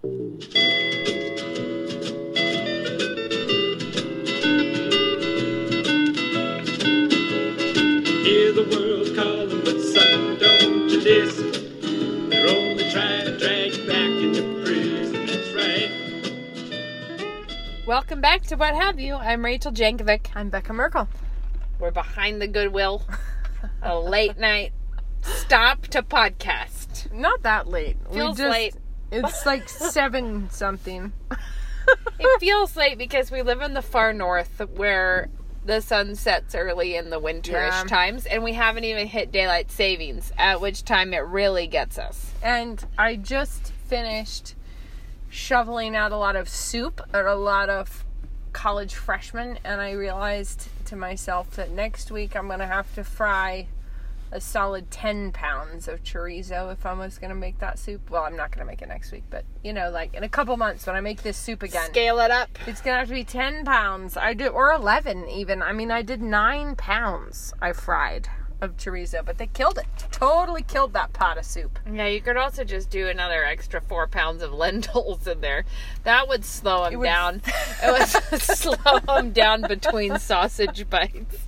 Hear the world calling, but son, don't you listen. They're only trying to drag you back into prison. That's right. Welcome back to What Have You. I'm Rachel Jankovic. I'm Becca Merkle. We're behind the Goodwill, a late night stop to podcast. Not that late. Feels we just, late. It's like seven something. It feels late because we live in the far north where the sun sets early in the winterish Yeah. times, and we haven't even hit daylight savings, at which time it really gets us. And I just finished shoveling out a lot of soup at a lot of college freshmen, and I realized to myself that next week I'm going to have to fry a solid 10 pounds of chorizo if I was going to make that soup. Well, I'm not going to make it next week, but you know, like in a couple months when I make this soup again. Scale it up. It's gonna have to be ten pounds. I did, or eleven even. I mean, I did nine pounds. I fried of chorizo, but they killed it. Totally killed that pot of soup. Yeah, you could also just do another extra four pounds of lentils in there. That would slow him would- down. it would slow them down between sausage bites.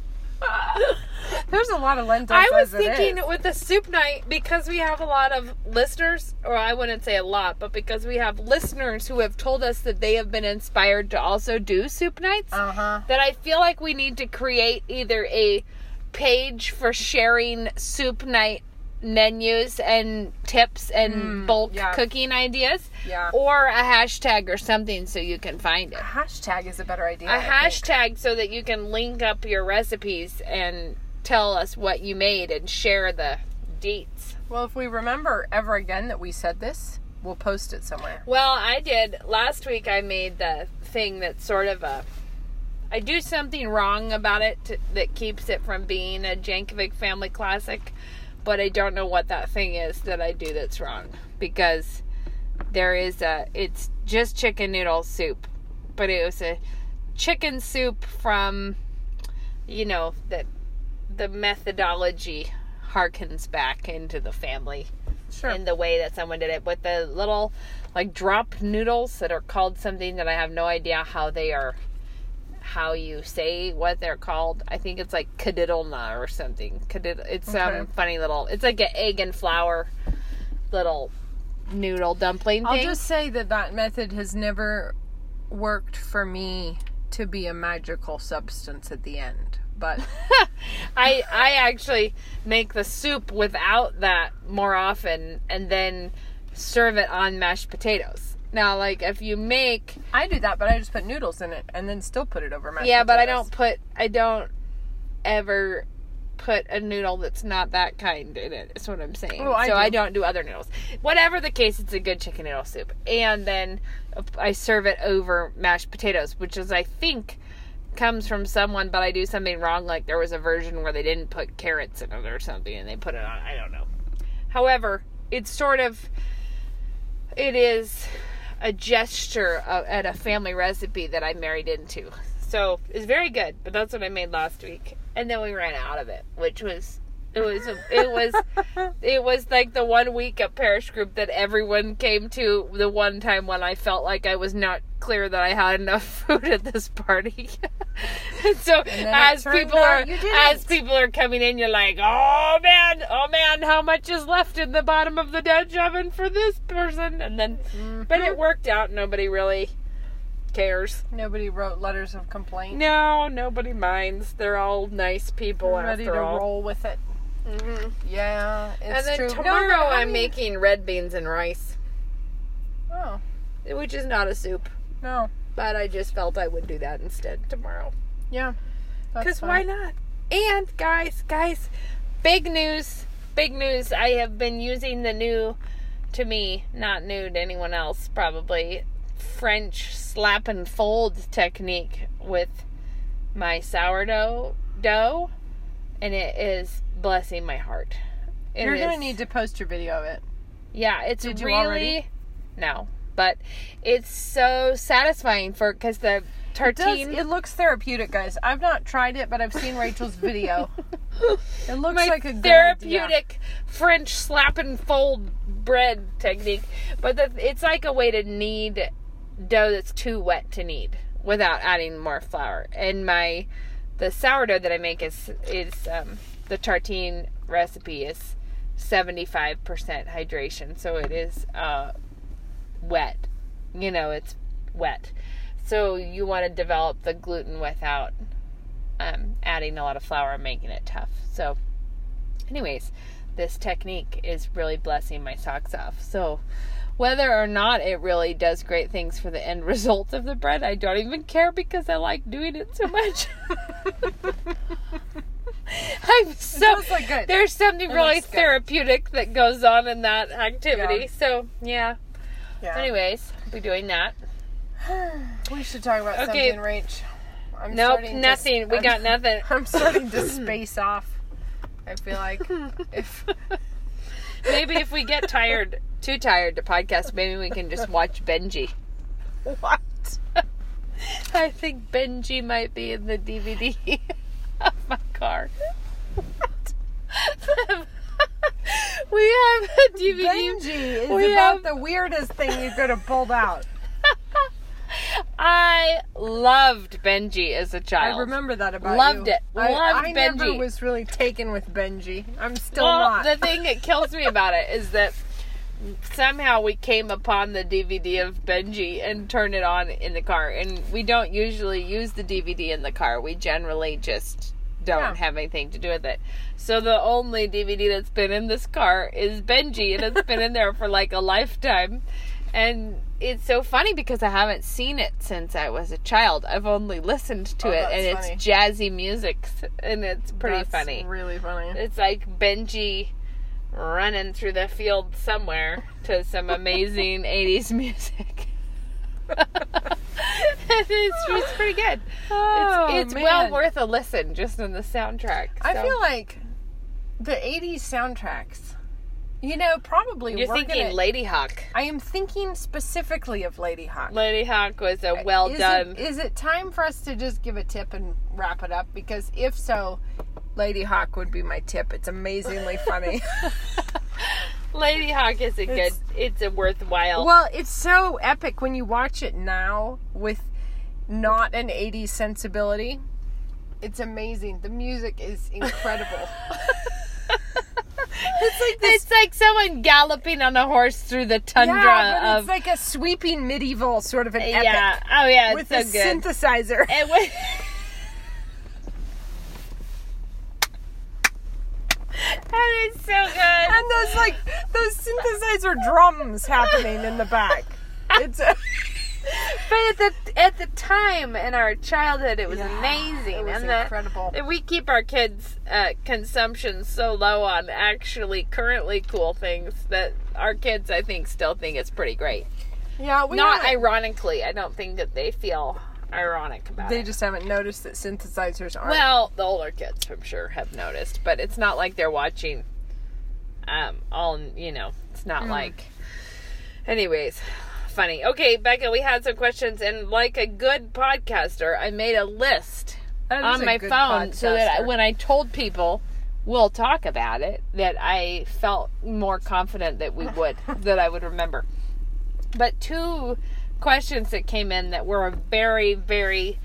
There's a lot of lentils. I was as thinking with the soup night because we have a lot of listeners, or I wouldn't say a lot, but because we have listeners who have told us that they have been inspired to also do soup nights, Uh-huh. that I feel like we need to create either a page for sharing soup night menus and tips and bulk Mm, yeah. cooking ideas, Yeah. or a hashtag or something so you can find it A hashtag is a better idea. a I think. hashtag so that you can link up your recipes and tell us what you made and share the dates. Well, if we remember ever again that we said this, we'll post it somewhere. Well, I did last week. I made the thing that's sort of a. I do something wrong about it to, that keeps it from being a Jankovic family classic, but I don't know what that thing is that I do that's wrong because there is a. It's just chicken noodle soup, but it was a chicken soup from, you know, that the methodology harkens back into the family Sure. in the way that someone did it with the little like drop noodles that are called something that I have no idea how they are how you say what they're called. I think it's like kadiddlena or something. It's some Okay. funny little it's like an egg and flour little noodle dumpling I'll thing. just say that that method has never worked for me to be a magical substance at the end. But I I actually make the soup without that more often and then serve it on mashed potatoes. Now like if you make I do that, but I just put noodles in it and then still put it over mashed yeah, but I don't put I don't ever put a noodle that's not that kind in it. it. Is what I'm saying. Oh, I so I don't do other noodles. Whatever the case, it's a good chicken noodle soup, and then uh, I serve it over mashed potatoes, which is I think comes from someone, but I do something wrong. Like there was a version where they didn't put carrots in it or something, and they put it on. I don't know. However, it's sort of it is a gesture at a family recipe that I married into. So it's very good, but that's what I made last week, and then we ran out of it, which was it was it was it was like the one week at parish group that everyone came to. The one time when I felt like I was not clear that I had enough food at this party. And so it as people are as people are coming in, you're like, oh man, oh man, how much is left in the bottom of the Dutch oven for this person? And then, but it mm-hmm. worked out. Nobody really cares. Nobody wrote letters of complaint. No, nobody minds. They're all nice people ready after to all. roll with it. Mm-hmm. Yeah, it's and then true. Tomorrow I'm mean- making red beans and rice, Oh which is not a soup, no, but I just felt I would do that instead tomorrow. yeah. Because why not? And guys, guys, big news, big news. I have been using the new, to me, not new to anyone else, probably French slap and fold technique with my sourdough dough, and it is blessing my heart. It You're gonna need to post your video of it. yeah, it's Did you really already? no, but it's so satisfying for because the It, does, tartine. it looks therapeutic, guys. I've not tried it, but I've seen Rachel's video. It looks my like a good therapeutic French slap and fold bread technique, but the, it's like a way to knead dough that's too wet to knead without adding more flour. And my the sourdough that I make is is um, the tartine recipe is seventy five percent hydration, so it is uh, wet. You know, it's wet. So you want to develop the gluten without um, adding a lot of flour and making it tough. So, anyways, this technique is really blessing my socks off. So, whether or not it really does great things for the end result of the bread, I don't even care because I like doing it so much. I'm so good. there's something It really therapeutic that goes on in that activity. Yeah. So yeah. Yeah. Anyways, we're doing that. we should talk about Okay. something, Rach. I'm Nope, starting to- nothing. we I'm- got nothing. I'm starting to space off. I feel like if Maybe if we get tired, too tired to podcast, maybe we can just watch Benji. what? I think Benji might be in the DVD of my car. we have a DVD. Benji is We about have- the weirdest thing you could have pulled out. I loved Benji as a child. I remember that about you. Loved you. it. I, Loved I never Benji. was really taken with Benji. I'm still Well, not. the thing that kills me about it is that somehow we came upon the DVD of Benji and turned it on in the car. And we don't usually use the DVD in the car. We generally just don't Yeah. have anything to do with it. So the only DVD that's been in this car is Benji, and it's been in there for like a lifetime. And it's so funny because I haven't seen it since I was a child. I've only listened to Oh, it, and funny. it's jazzy music, and it's pretty That's funny. Really funny. It's like Benji running through the field somewhere to some amazing 80s music. it's, it's pretty good. Oh, it's it's well worth a listen just in the soundtrack. I feel like the 80s soundtracks, you know, probably you're thinking Ladyhawke. I am thinking specifically of Ladyhawke. Lady Hawk was a uh, well is done. It, is it time for us to just give a tip and wrap it up? Because if so, Ladyhawke would be my tip. It's amazingly funny. Ladyhawke is a good. It's- It's a worthwhile. well, it's so epic when you watch it now with not an 80s sensibility. It's amazing. The music is incredible. it's like this it's like someone galloping on a horse through the tundra yeah, of. it's like a sweeping medieval sort of an epic yeah. Oh yeah. It's with so a good. synthesizer. It was. And it's so good. and those like those synthesizer drums happening in the back. It's uh, but at the at the time in our childhood, it was Yeah, amazing, it was and incredible. that we keep our kids' uh, consumption so low on actually currently cool things that our kids, I think, still think it's pretty great. yeah, we Not ironically, I don't think that they feel ironic about They it. just haven't noticed that synthesizers aren't. Well, the older kids, I'm sure, have noticed, but it's not like they're watching. Um, all you know, it's not Mm. like. Anyways, funny. Okay, Becca, we had some questions, and like a good podcaster, I made a list on my phone so that I, when I told people we'll talk about it, that I felt more confident that we would, that I would remember. But two questions that came in that were very, very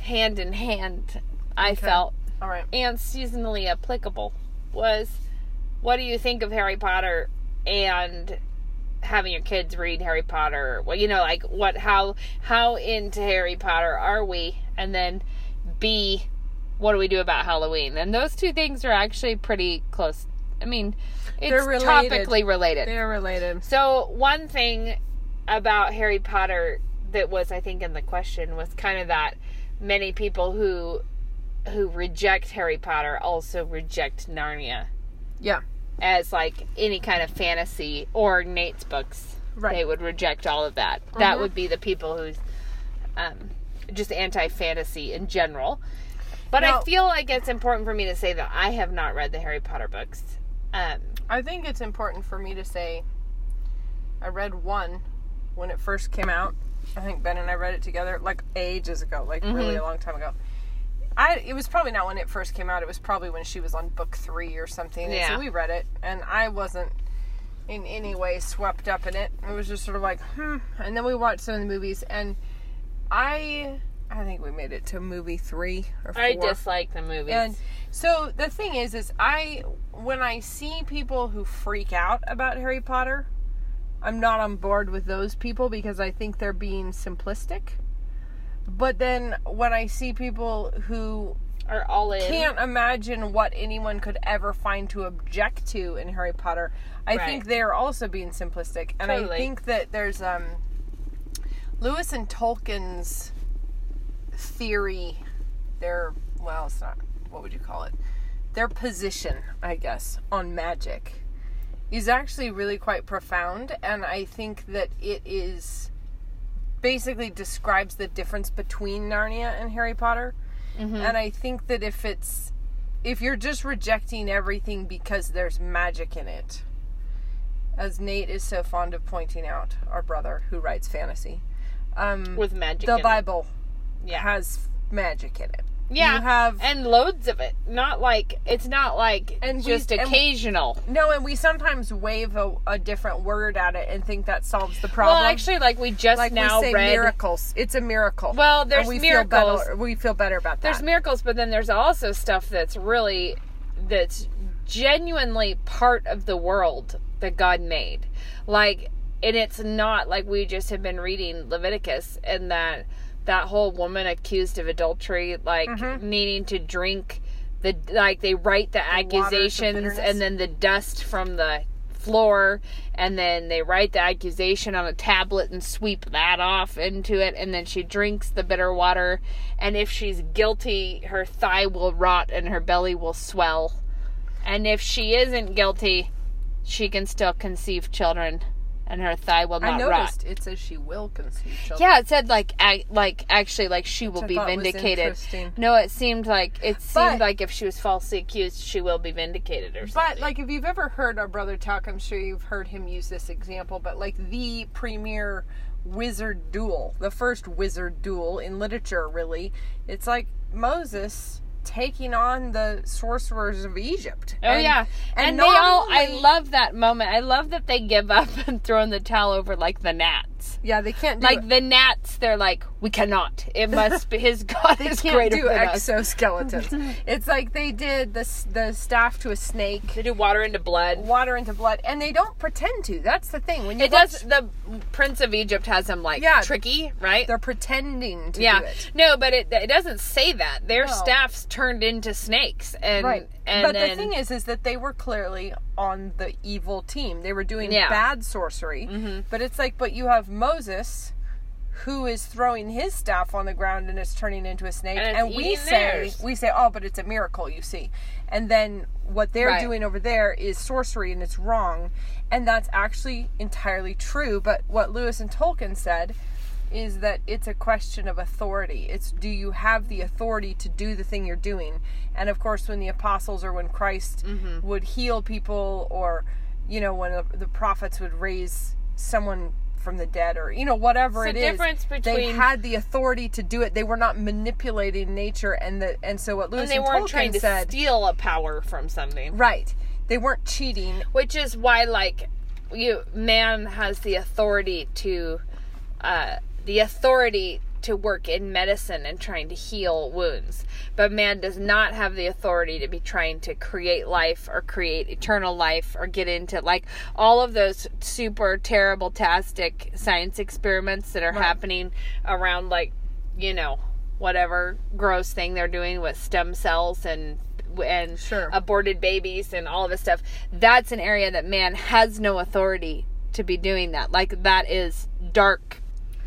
hand in hand, I felt, All right. and seasonally applicable was what do you think of Harry Potter and having your kids read Harry Potter? Well, you know, like what how how into Harry Potter are we? And then B what do we do about Halloween? And those two things are actually pretty close. I mean, it's They're related. topically related. They're related. So one thing about Harry Potter that was I think in the question was kind of that many people who who reject Harry Potter also reject Narnia Yeah. as like any kind of fantasy or Nate's books. Right. They would reject all of that. That would be the people who's um, just anti fantasy in general. But I feel like it's important for me to say that I have not read the Harry Potter books. Um, I think it's important for me to say I read one when it first came out. I think Ben and I read it together like ages ago, like really a long time ago. I it was probably not when it first came out. It was probably when she was on book three or something. And Yeah. so we read it, and I wasn't in any way swept up in it. It was just sort of like, hmm. And then we watched some of the movies, and I, I think we made it to movie three or four. I dislike the movies. And so the thing is, is I when I see people who freak out about Harry Potter, I'm not on board with those people because I think they're being simplistic. But then when I see people who are all in. can't imagine what anyone could ever find to object to in Harry Potter. I Right. think they're also being simplistic, and I think that there's um, Lewis and Tolkien's theory. Their well, it's not. What would you call it? Their position, I guess, on magic is actually really quite profound, and I think that it is basically describes the difference between Narnia and Harry Potter. And I think that if it's if you're just rejecting everything because there's magic in it, as Nate is so fond of pointing out, our brother who writes fantasy, um, with magic. the in it. Bible Yeah. has magic in it. Yeah. you have and loads of it. Not like it's not like And we- just and- occasional. no, and we sometimes wave a, a different word at it and think that solves the problem. Well, actually, like we just like now we say read. miracles. It's a miracle. Well, And there's we miracles. Feel better, we feel better about that. There's miracles, but then there's also stuff that's really that's genuinely part of the world that God made. Like and it's not like we just have been reading Leviticus and that that whole woman accused of adultery like Mm-hmm. needing to drink the like they write the, of accusations and then the dust from the floor and then they write the accusation on a tablet and sweep that off into it and then she drinks the bitter water and if she's guilty her thigh will rot and her belly will swell. And if she isn't guilty she can still conceive children and her thigh will not I not noticed rot it says she will conceive children. yeah it said like ac- like actually like she will I be vindicated. no it seemed like it seemed But- like if she was falsely accused she will be vindicated or something. But like if you've ever heard our brother talk, I'm sure you've heard him use this example, but like the premier wizard duel, the first wizard duel in literature really, it's like Moses taking on the sorcerers of Egypt. Oh And- yeah, and, they not all. I love that moment. I love that they give up and throw in the towel over like the gnats. Yeah, they can't do Like it. the gnats, they're like, we cannot. It must be his God They is can't greater do than us. exoskeletons. it's like they did the the staff to a snake, They do water into blood. water into blood, and they don't pretend to. That's the thing. When you It watch- does. The Prince of Egypt has him like Yeah. tricky, right? They're pretending to yeah. do it. No, but it it doesn't say that. Their No. staffs turned into snakes, and right and but then, the thing is is that they were clearly on the evil team. They were doing Yeah. bad sorcery. Mm-hmm. But it's like but you have moses who is throwing his staff on the ground and it's turning into a snake. And and, we say theirs. we say oh but it's a miracle you see. And then what they're Right. doing over there is sorcery and it's wrong. And that's actually entirely true. But what lewis and tolkien said is that it's a question of authority. It's do you have the authority to do the thing you're doing? And of course, when the apostles or when Christ Mm-hmm. would heal people, or you know, when the, prophets would raise someone from the dead, or you know, whatever It's it the is, difference they between- had the authority to do it. They were not manipulating nature, and the and so what Lewis and they and weren't Tolkien trying to said, steal a power from something. right? They weren't cheating. which is why like you man has the authority to uh the authority to work in medicine and trying to heal wounds but man does not have the authority to be trying to create life or create eternal life or get into like all of those super terrible tastic science experiments that are happening around like you know whatever gross thing they're doing with stem cells and and Sure. aborted babies and all of this stuff. That's an area that man has no authority to be doing that. Like that is dark.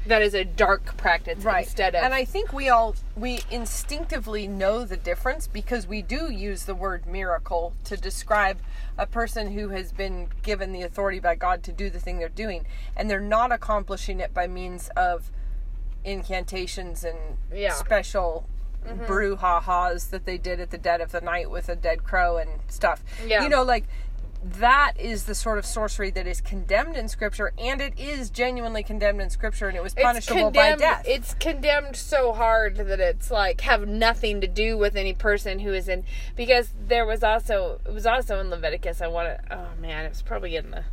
That is a dark practice right instead of and i think we all we instinctively know the difference because we do use the word miracle to describe a person who has been given the authority by god to do the thing they're doing and they're not accomplishing it by means of incantations and Yeah. special mm-hmm. brouhahas that they did at the dead of the night with a dead crow and stuff Yeah. you know like that is the sort of sorcery that is condemned in scripture and it is genuinely condemned in scripture and it was punishable by death It's condemned so hard that it's like have nothing to do with any person who is in because there was also it was also in Leviticus. I want to. Oh man, it was probably in the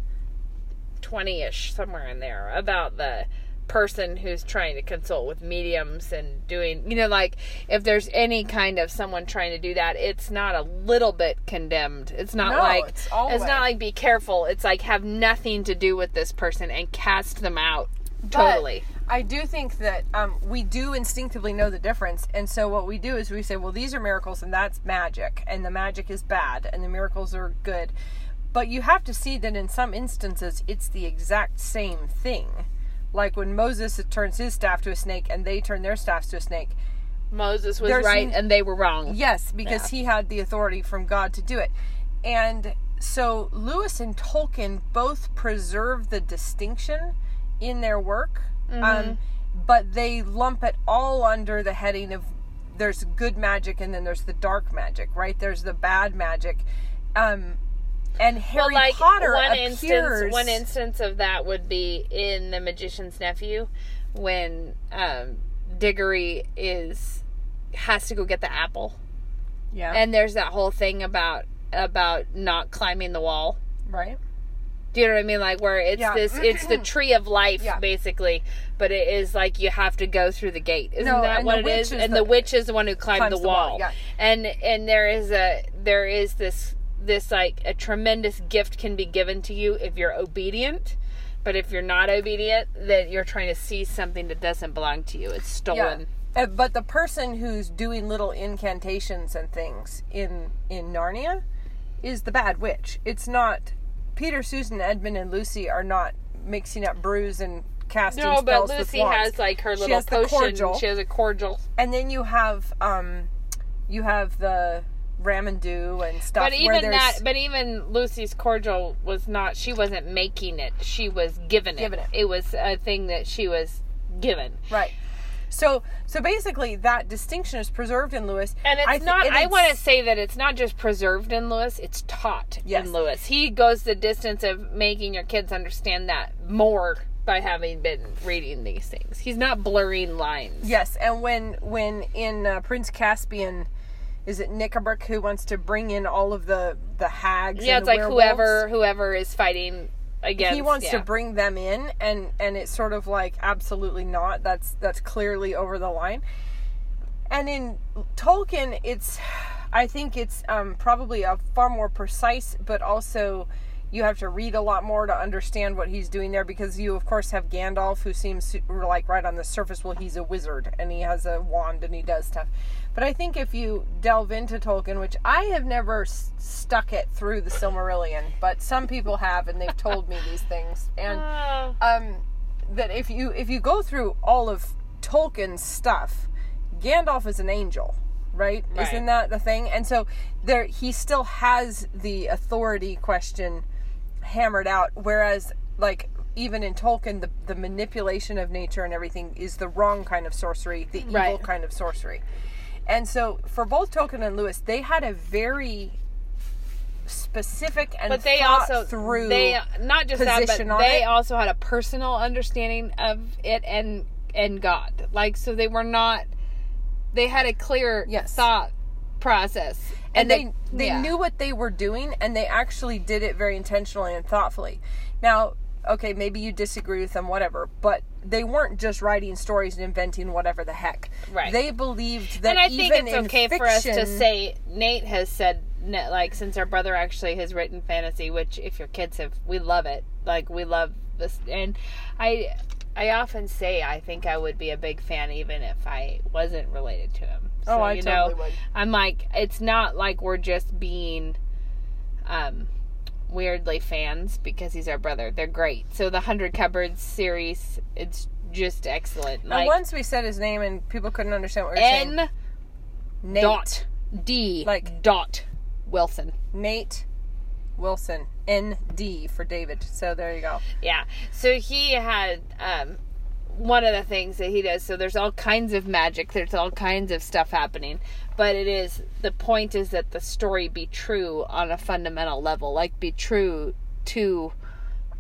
20ish somewhere in there about the person who's trying to consult with mediums and doing you know like if there's any kind of someone trying to do that it's not a little bit condemned. It's not No, like it's it's not like be careful. It's like have nothing to do with this person and cast them out But totally. I do think that um, we do instinctively know the difference, and so what we do is we say, well, these are miracles, and that's magic, and the magic is bad, and the miracles are good. But you have to see that in some instances, it's the exact same thing. Like when Moses turns his staff to a snake, and they turn their staffs to a snake. moses was There's right n- and they were wrong Yes, because Yeah. he had the authority from God to do it. And so Lewis and Tolkien both preserve the distinction in their work, Mm-hmm. um, but they lump it all under the heading of there's good magic and then there's the dark magic, right? There's the bad magic. Um, and Harry well, like Potter one appears. instance one instance of that would be in the magician's nephew when um diggory is has to go get the apple yeah, and there's that whole thing about about not climbing the wall right. do you know what i mean like where it's Yeah. this it's the tree of life Yeah. basically but it is like you have to go through the gate isn't No, that and what the witch is is and the- the, witch is the one who climbed the the wall, wall yeah. and and there is a there is this this like a tremendous gift can be given to you if you're obedient but if you're not obedient then you're trying to seize something that doesn't belong to you it's stolen Uh, but the person who's doing little incantations and things in in Narnia is the bad witch. It's not Peter, Susan, Edmund, and Lucy are not mixing up brews and casting no but spells with lucy wands. has like her She little has the potion cordial. she has a cordial and then you have um, you have the Ramandu and stuff. But even that, but even Lucy's cordial was not. She wasn't making it. She was given it. Given it. It was a thing that she was given. right. So so basically that distinction is preserved in Lewis, And it's I thi- not. I want to say that it's not just preserved in Lewis. It's taught Yes. in Lewis. He goes the distance of making your kids understand that more by having been reading these things. He's not blurring lines. Yes, and when when in uh, Prince Caspian, is it Nikabrik who wants to bring in all of the the hags? Yeah, it's like werewolves? whoever whoever is fighting against. he wants to bring them in, and and it's sort of like absolutely not. That's that's clearly over the line. And in Tolkien, it's I think it's um, probably a far more precise, but also you have to read a lot more to understand what he's doing there because you of course have Gandalf who seems like right on the surface well he's a wizard and he has a wand and he does stuff but I think if you delve into Tolkien which I have never s- stuck it through the Silmarillion but some people have and they've told me these things and Ah. um, that if you if you go through all of Tolkien's stuff, Gandalf is an angel, right? Right. Isn't that the thing? And so there he still has the authority question hammered out, whereas like even in Tolkien, the, the manipulation of nature and everything is the wrong kind of sorcery, the evil Right. kind of sorcery. And so for both Tolkien and Lewis, they had a very specific and but they thought also through they not just that but they it. also had a personal understanding of it and and god like so they were not they had a clear Yes. thought process and they the- they yeah. knew what they were doing and they actually did it very intentionally and thoughtfully now okay maybe you disagree with them whatever. But they weren't just writing stories and inventing whatever the heck. Right. they believed that and i think even it's okay for us to say nate has said like since our brother actually has written fantasy which if your kids have we love it. Like we love this. And i i often say i think i would be a big fan even if i wasn't related to him. Oh, so, I you totally know, would. i'm like it's not like we're just being um weirdly fans because he's our brother. They're great. So the hundred cupboards series it's just excellent. And like once we said his name and people couldn't understand what we were saying n Nate, dot. D Like- dot wilson. Nate Wilson. N-D for David. So there you go. Yeah. So he had um one of the things that he does so there's all kinds of magic, there's all kinds of stuff happening, but it is the point is that the story be true on a fundamental level, like be true to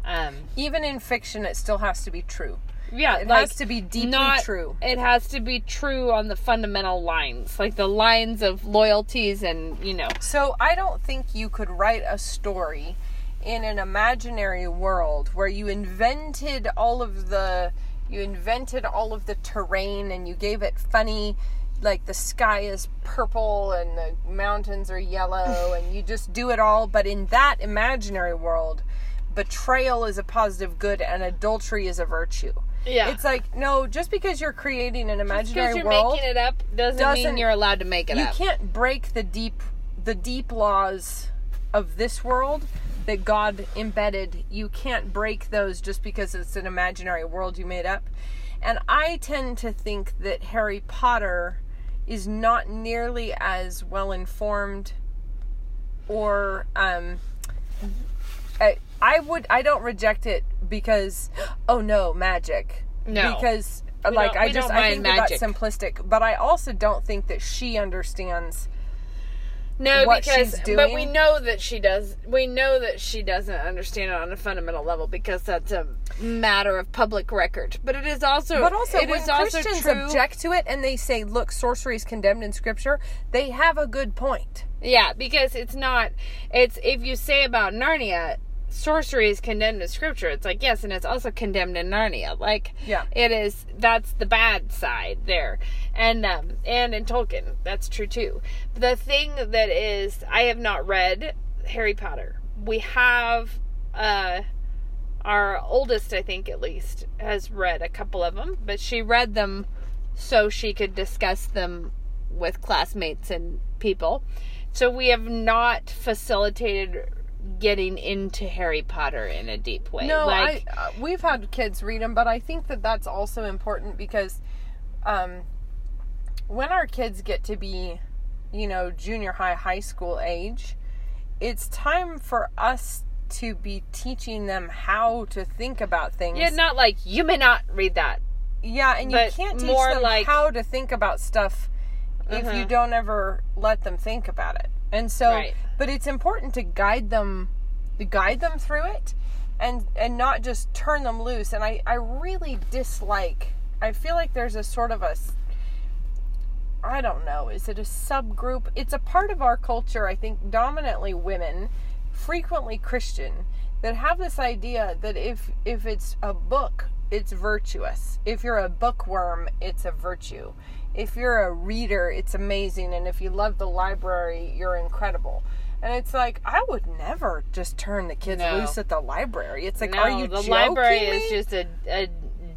um even in fiction it still has to be true yeah, it like has to be deeply not, true It has to be true on the fundamental lines, like the lines of loyalties and, you know. So I don't think you could write a story in an imaginary world where you invented all of the you invented all of the terrain and you gave it funny like the sky is purple and the mountains are yellow and you just do it all but in that imaginary world betrayal is a positive good and adultery is a virtue Yeah. it's like no just because you're creating an imaginary world Because you're world making it up doesn't, doesn't- mean you're allowed to make it you up. can't break the deep the deep laws of this world that God embedded. You can't break those just because it's an imaginary world you made up. And I tend to think that Harry Potter is not nearly as well informed or um I, I would I don't reject it because oh no magic No. because We like I just I think that that's simplistic but I also don't think that she understands No, because but we know that she does. We know that she doesn't understand it on a fundamental level because that's a matter of public record. But it is also, But also, it when is also Christians true. object to it and they say, "Look, sorcery is condemned in Scripture," they have a good point. Yeah, because it's not. It's if you say about Narnia, sorcery is condemned in Scripture. It's like yes, and it's also condemned in Narnia. Like Yeah. it is. That's the bad side there, and um and in Tolkien, that's true too. The thing that is, I have not read Harry Potter. We have uh our oldest, I think at least, has read a couple of them, but she read them so she could discuss them with classmates and people. So we have not facilitated getting into Harry Potter in a deep way. No, like I uh, we've had kids read them, but I think that that's also important because um, when our kids get to be, you know, junior high, high school age, it's time for us to be teaching them how to think about things. yeah, not like you may not read that. Yeah, and you can't teach them like- how to think about stuff if you Uh-huh. don't ever let them think about it. And so, Right. but it's important to guide them, to guide them through it, and and not just turn them loose. And I I really dislike. I feel like there's a sort of a I don't know. Is it a subgroup? It's a part of our culture. I think dominantly women, frequently Christian, that have this idea that if if it's a book, it's virtuous. If you're a bookworm, it's a virtue. If you're a reader, it's amazing. And if you love the library, you're incredible. And it's like I would never just turn the kids No. loose at the library. It's like, no, are you the joking library me? is just a, a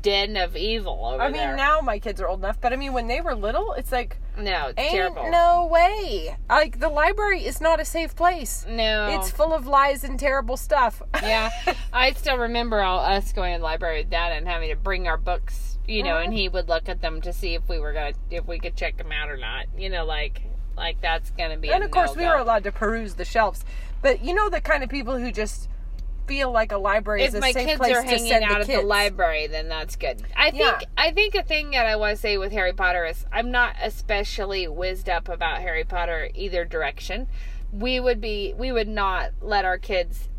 den of evil over I mean, there. now my kids are old enough, but I mean, when they were little, it's like no, it's Ain't terrible. no way. Like the library is not a safe place. no, It's full of lies and terrible stuff. yeah, I still remember all us going to the library with Dad and having to bring our books, you know, and uh-huh. he would look at them to see if we were gonna, if we could check them out or not. You know, like, like that's gonna be. and of course, we no-go. were allowed to peruse the shelves. But you know the kind of people who just feel like a library If is a my safe kids place are to hanging send out the at kids. the library, then that's good. I think. Yeah. I think a thing that I want to say with Harry Potter is I'm not especially whizzed up about Harry Potter either direction. We would be. We would not let our kids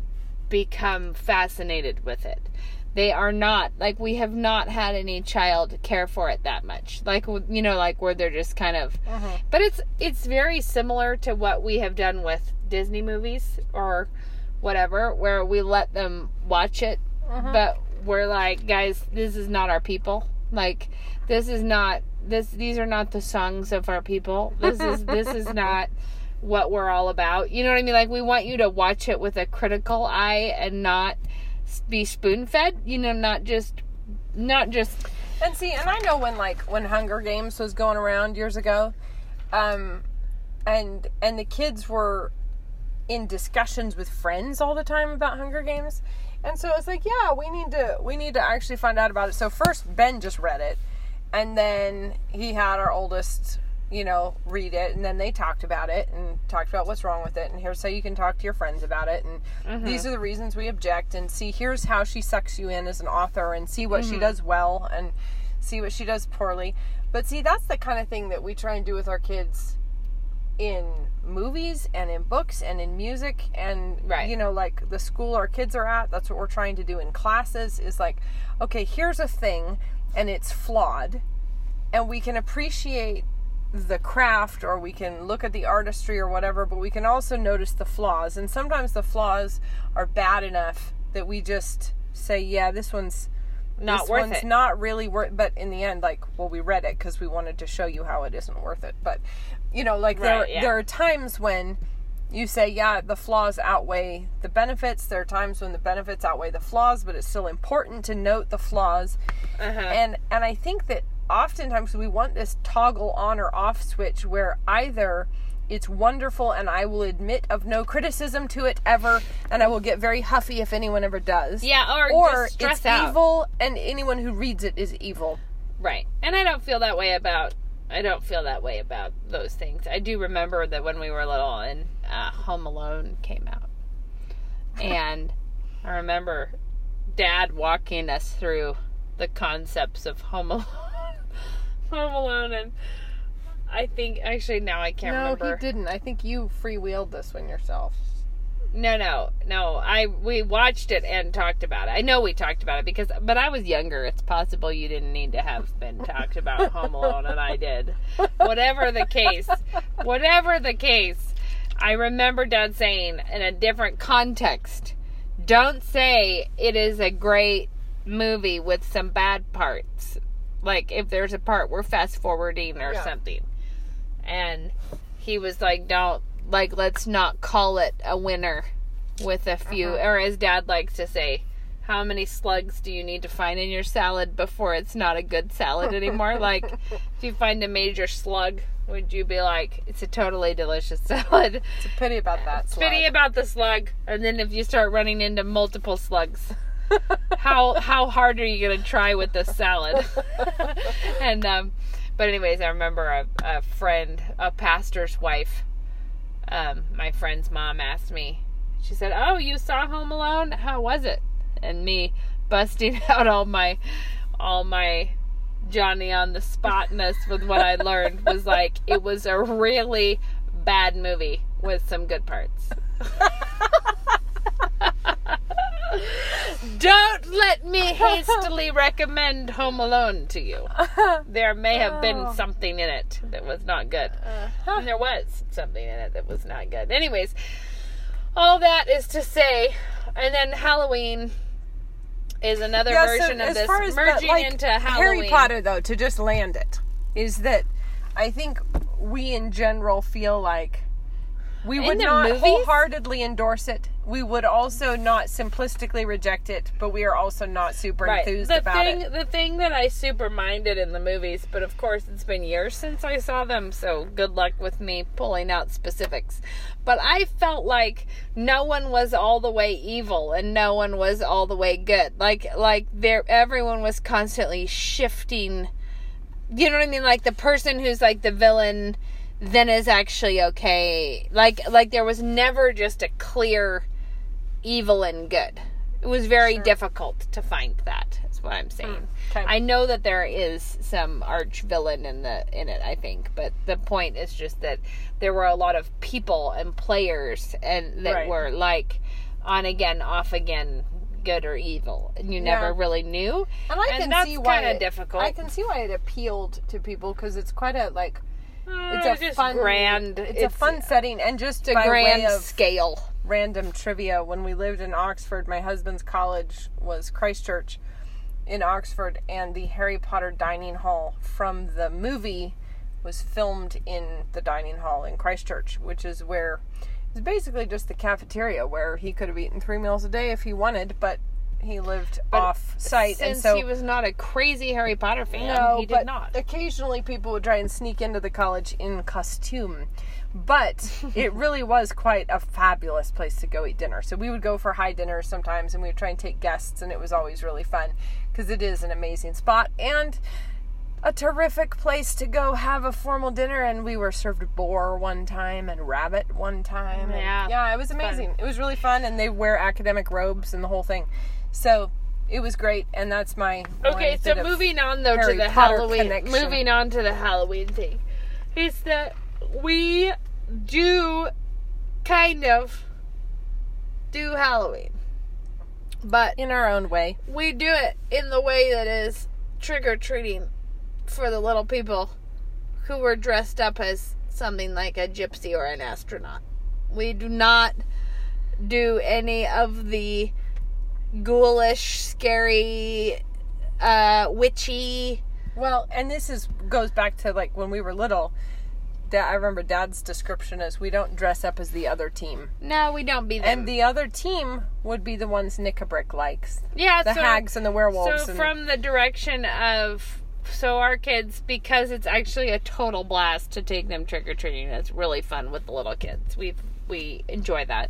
become fascinated with it. They are not like we have not had any child care for it that much. Like you know, like where they're just kind of. Mm-hmm. But it's it's very similar to what we have done with Disney movies or whatever, where we let them watch it, mm-hmm. but we're like, guys, this is not our people. Like this is not this. These are not the songs of our people. This is this is not what we're all about. You know what I mean? Like we want you to watch it with a critical eye and not be spoon fed. You know, not just not just And see, and I know when like when Hunger Games was going around years ago, um, and and the kids were in discussions with friends all the time about Hunger Games, and so it's like, yeah, we need to we need to actually find out about it. So first, Ben just read it, and then he had our oldest, you know, read it, and then they talked about it and talked about what's wrong with it, and here's how you can talk to your friends about it, and mm-hmm. these are the reasons we object, and see here's how she sucks you in as an author, and see what she mm-hmm. does well, and see what she does poorly. But see, that's the kind of thing that we try and do with our kids in movies and in books and in music and Right. you know like the school our kids are at that's what we're trying to do in classes is like okay here's a thing and it's flawed and we can appreciate the craft or we can look at the artistry or whatever, but we can also notice the flaws. And sometimes the flaws are bad enough that we just say, yeah, this one's Not this worth one's it. not really worth but in the end like well we read it because we wanted to show you how it isn't worth it but you know like there yeah. there are times when you say yeah the flaws outweigh the benefits there are times when the benefits outweigh the flaws but it's still important to note the flaws Uh-huh. and and i think that oftentimes we want this toggle on or off switch where either it's wonderful and i will admit of no criticism to it ever and i will get very huffy if anyone ever does Yeah, or, or it's out. evil and anyone who reads it is evil Right. And I don't feel that way about I don't feel that way about those things. I do remember that when we were little and uh, Home Alone came out. And I remember dad walking us through the concepts of Home Alone. Home Alone and I think actually now I can't no remember. No, he didn't i think you freewheeled this one yourself No, no, no. I we watched it and talked about it. I know we talked about it because, but I was younger. It's possible you didn't need to have been talked about Home Alone, and I did. Whatever the case, whatever the case, I remember Dad saying in a different context, "Don't say it is a great movie with some bad parts. Like if there's a part we're fast forwarding or Yeah. something." And he was like, "Don't like let's not call it a winner with a few Uh-huh. or as dad likes to say, how many slugs do you need to find in your salad before it's not a good salad anymore? like if you find a major slug, would you be like it's a totally delicious salad? it's a pity about that slug. Pity about the slug and then if you start running into multiple slugs, how how hard are you to try with this salad? and um but anyways, I remember a, a friend, a pastor's wife, um, my friend's mom asked me, she said, Oh, you saw Home Alone? How was it? And me busting out all my all my Johnny on the spotness with what I learned was like it was a really bad movie with some good parts. Don't let me hastily recommend Home Alone to you. There may have been Oh. something in it that was not good. Uh-huh. And there was something in it that was not good. Anyways, all that is to say, and then Halloween is another Yeah, so version of this as merging like, into Halloween. Harry Potter, though, to just land it, is that I think we in general feel like we In would not movies? wholeheartedly endorse it. We would also not simplistically reject it, but we are also not super Right. enthused The about thing, it. the thing that I super minded in the movies, but of course it's been years since I saw them, so good luck with me pulling out specifics. But I felt like no one was all the way evil and no one was all the way good. Like like there, everyone was constantly shifting. You know what I mean? Like the person who's like the villain then is actually okay. Like like there was never just a clear evil and good. It was very difficult to find that. that. Is what I'm saying. okay. I know that there is some arch villain in the in it. I think, but the point is just that there were a lot of people and players and that Right. were like on again, off again, good or evil, and you never really knew. And I and can that's see why it- difficult. I can see why it appealed to people because it's quite a like it's Uh, a just fun grand. It's, a fun setting and just a grand of scale. Random trivia. When we lived in Oxford my husband's college was Christ Church in Oxford and the Harry Potter dining hall from the movie was filmed in the dining hall in Christ Church which is where it's basically just the cafeteria where he could have eaten three meals a day if he wanted but he lived off site Since and so he was not a crazy Harry Potter fan, no, he did but not. occasionally people would try and sneak into the college in costume. But it really was quite a fabulous place to go eat dinner. So we would go for high dinners sometimes and we would try and take guests, and it was always really fun because it is an amazing spot and a terrific place to go have a formal dinner. And we were served boar one time and rabbit one time. Yeah, yeah, it was amazing. It was really fun, and they wear academic robes and the whole thing. So it was great, and that's my Okay, so moving on though Harry to the Potter Halloween. connection. Moving on to the Halloween thing, is that we do kind of do Halloween, but in our own way. we do it in the way that is trick or treating for the little people who were dressed up as something like a gypsy or an astronaut. We do not do any of the ghoulish, scary, uh, witchy. Well, and this is goes back to like when we were little. That I remember Dad's description is we don't dress up as the other team, No, we don't be them. and the other team would be the ones Nikabrik likes, yeah, the so, hags and the werewolves. So and, from the direction of so our kids because it's actually a total blast to take them trick or treating. It's really fun with the little kids. We we enjoy that.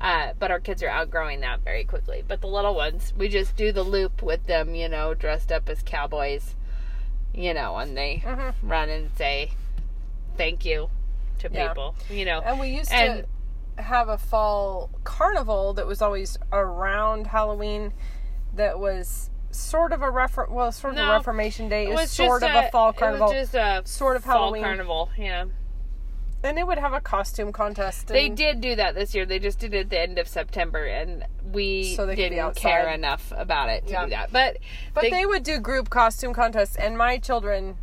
Uh, but our kids are outgrowing that very quickly. But the little ones, we just do the loop with them, you know, dressed up as cowboys, you know, and they Mhm. run and say thank you to Yeah. people, you know. and we used and- to have a fall carnival that was always around Halloween. That was sort of a refer well, sort of No, a Reformation Day. It It was, was sort of a, a, fall It was just a sort of fall Halloween. carnival, yeah. And it would have a costume contest. They did do that this year. They just did it at the end of September, and we So they didn't care enough about it to Yeah. do that. But But they, they, would do group costume contests, and my children,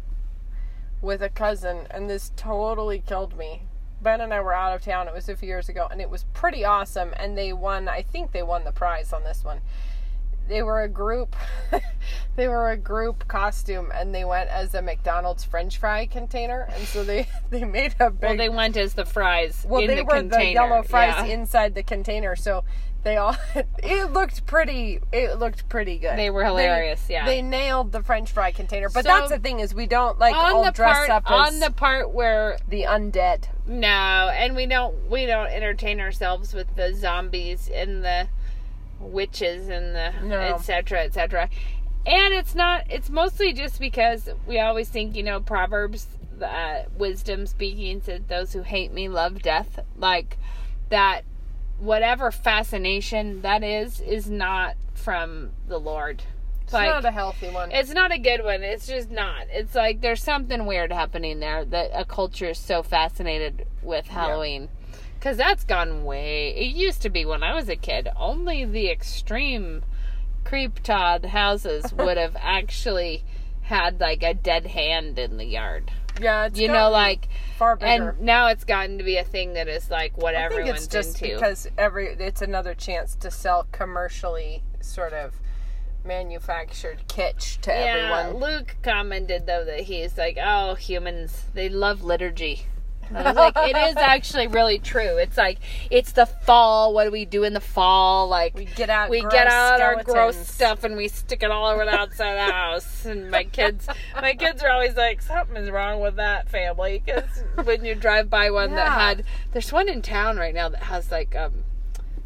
with a cousin, and this totally killed me. Ben and I were out of town. It was a few years ago, and it was pretty awesome. And they won. I think they won the prize on this one. They were a group. they were a group costume, and they went as a McDonald's French fry container. And so they they made a big. well, they went as the fries Well, they the were container. the yellow fries yeah. inside the container, so they all it looked pretty. It looked pretty good. They were hilarious, yeah. they nailed the French fry container. But So, that's the thing is we don't like on all the dress part up as on the part where the undead. no, and we don't we don't entertain ourselves with the zombies in the witches and the No. etc. etc. And it's not. It's mostly just because we always think you know Proverbs, uh, wisdom speaking said, "Those who hate me love death." Like that. Whatever fascination that is is not from the Lord. It's Like, not a healthy one. it's not a good one. It's just not. It's like there's something weird happening there that a culture is so fascinated with Halloween. Because that's gone way. It used to be when I was a kid, only the extreme creep Todd houses would have actually had like a dead hand in the yard. yeah, it's You know, like, far bigger. and now it's gotten to be a thing that is like what I think everyone's it's just into. because every it's another chance to sell commercially sort of manufactured kitsch to Yeah, everyone. Luke commented though that he's like, oh, humans, they love liturgy. I was like, it is actually really true. It's like it's the fall. What do we do in the fall? Like We get out we get out our gross stuff and we stick it all over the outside of the house. And my kids, my kids are always like, something is wrong with that family. Because when you drive by one that had, there's one in town right now that has like um,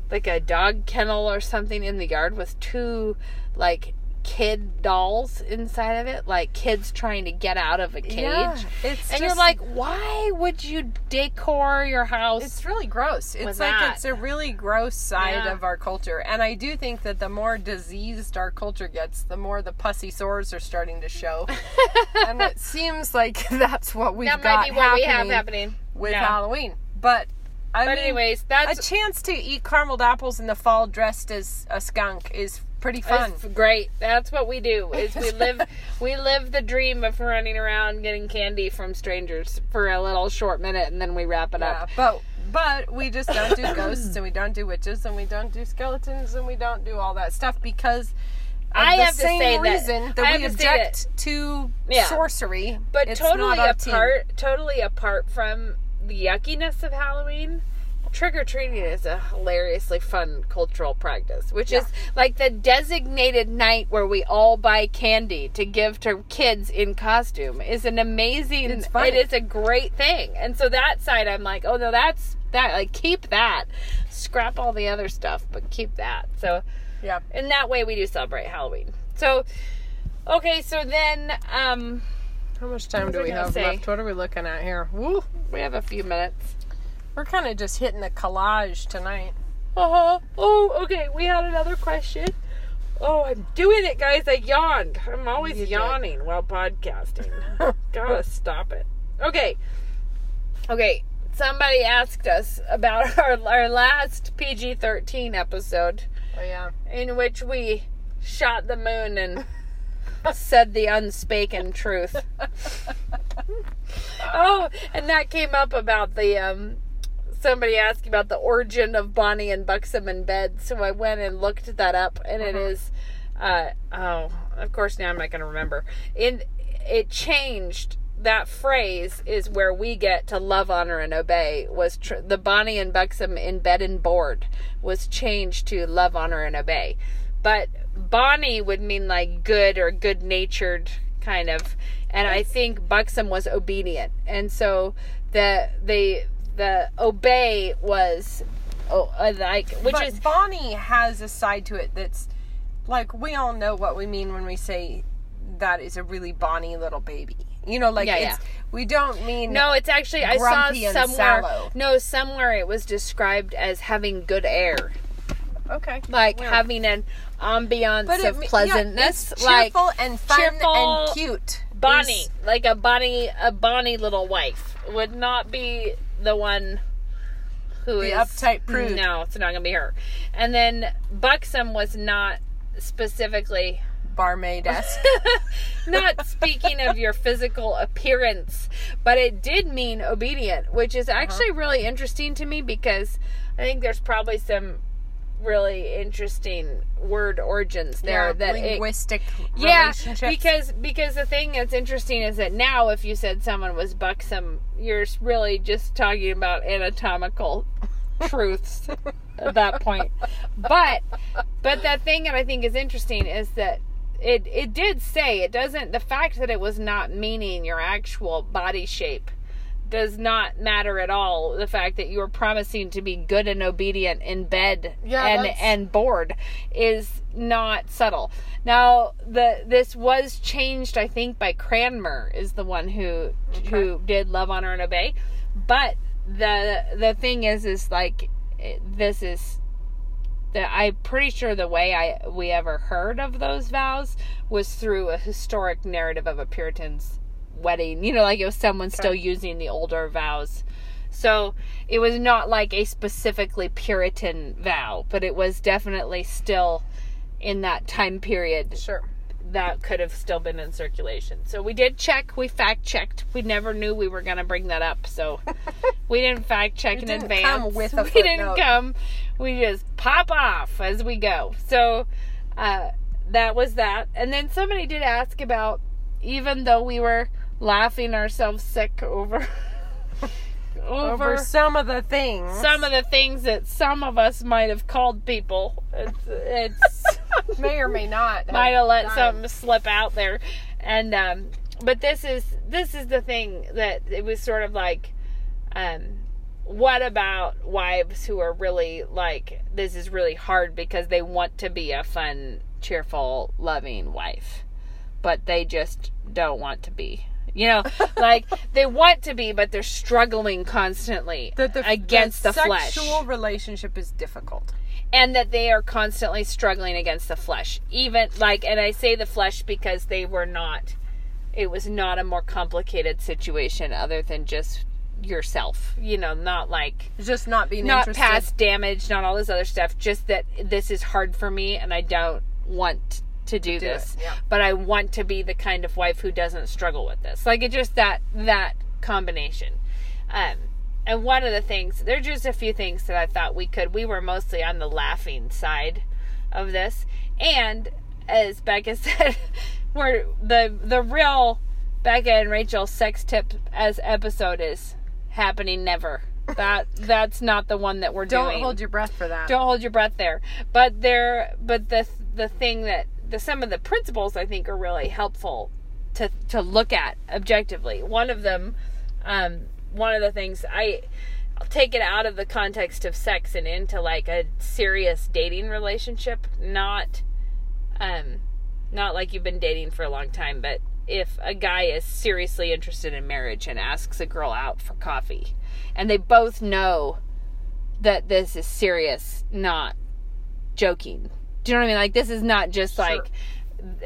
like a dog kennel or something in the yard with two like kid dolls inside of it, like kids trying to get out of a cage. Yeah, it's and you're like, why would you decor your house? It's really gross. It's like that. it's a really gross side Yeah. of our culture. And I do think that the more diseased our culture gets, the more the pussy sores are starting to show. and it seems like that's what we've that got might be what we have happening with Yeah. Halloween. But I But mean, anyways, that's a chance to eat carameled apples in the fall dressed as a skunk is pretty fun. It's great. That's what we do. Is we live we live the dream of running around getting candy from strangers for a little short minute and then we wrap it Yeah, up. but but we just don't do ghosts and we don't do witches and we don't do skeletons and we don't do all that stuff because I have to same that- reason that, we that- object to Yeah. sorcery. But totally our team. apart totally apart from the yuckiness of Halloween, trick or treating is a hilariously fun cultural practice, which is like the designated night where we all buy candy to give to kids in costume is an amazing It's fun. it is a great thing. And so that side I'm like, oh no, that's that like keep that. Scrap all the other stuff, but keep that. So Yeah. in that way we do celebrate Halloween. So okay, so then um How much time do we have say? left? What are we looking at here? Woo. we have a few minutes. We're kind of just hitting the collage tonight. Uh-huh. Oh, okay. We had another question. Oh, I'm doing it, guys. I yawned. I'm always You did. yawning while podcasting. Gotta stop it. Okay. Okay. Somebody asked us about our, our last PG 13 episode Oh yeah. in which we shot the moon and said the unspoken truth. oh, and that came up about the um somebody asked about the origin of Bonnie and Buxom in bed, so I went and looked that up and it is uh oh, of course now I'm not going to remember. In it changed that phrase is where we get to love, honor, and obey. Was tr- the Bonnie and Buxom in bed and board was changed to love, honor, and obey. But Bonnie would mean like good or good natured kind of, and I think Buxom was obedient, and so the they the obey was oh uh, like which but is Bonnie has a side to it that's like we all know what we mean when we say that is a really Bonnie little baby. You know, like Yeah, it's we don't mean no, it's actually I saw somewhere sallow. no somewhere it was described as having good air. okay, like Weird. having an ambiance but of it, pleasantness, yeah, like cheerful and fun cheerful and cute. Bonnie, like a Bonnie, a Bonnie little wife would not be the one who The is uptight prude. No, it's not gonna be her. And then Buxom was not specifically barmaid esque. not speaking of your physical appearance, but it did mean obedient, which is uh-huh. actually really interesting to me because I think there's probably some really interesting word origins there yeah, that it, linguistic yeah because because the thing that's interesting is that now if you said someone was buxom you're really just talking about anatomical truths at that point. But but the thing that i think is interesting is that it it did say it doesn't the fact that it was not meaning your actual body shape does not matter at all the fact that you're promising to be good and obedient in bed Yeah, and that's- and bored is not subtle. Now the this was changed i think by cranmer is the one who who did love honor and obey. But the the thing is is like this is that I'm pretty sure the way I we ever heard of those vows was through a historic narrative of a Puritan's wedding. You know, like it was someone still using the older vows. So it was not like a specifically Puritan vow, but it was definitely still in that time period sure. that could have still been in circulation. So we did check, we fact checked. We never knew we were going to bring that up. So we didn't fact check in didn't advance. come with a we didn't come. We just pop off as we go. So uh, that was that. And then somebody did ask about, even though we were laughing ourselves sick over. Over some of the things. some of the things that some of us might have called people. It's, it's may or may not. might have let something slip out there and um but this is this is the thing that it was sort of like um what about wives who are really like this is really hard because they want to be a fun cheerful loving wife but they just don't want to be you know like they want to be but they're struggling constantly That the, against the, flesh sexual relationship is difficult. and that they are constantly struggling against the flesh even like and i say the flesh because they were not it was not a more complicated situation other than just yourself you know not like just not being not interested. past damage not all this other stuff just that this is hard for me and i don't want to do, do this yeah. but i want to be the kind of wife who doesn't struggle with this like it just that that combination um and one of the things there's just a few things that i thought we could we were mostly on the laughing side of this and as becca said we're the the real becca and rachel sex tip as episode is happening never that that's not the one that we're doing. Don't hold your breath for that. don't hold your breath there but there but the the thing that the some of the principles i think are really helpful to to look at objectively one of them um one of the things i I'll take it out of the context of sex and into like a serious dating relationship not um not like you've been dating for a long time but if a guy is seriously interested in marriage and asks a girl out for coffee and they both know that this is serious, not joking. Do you know what I mean? Like this is not just Sure. like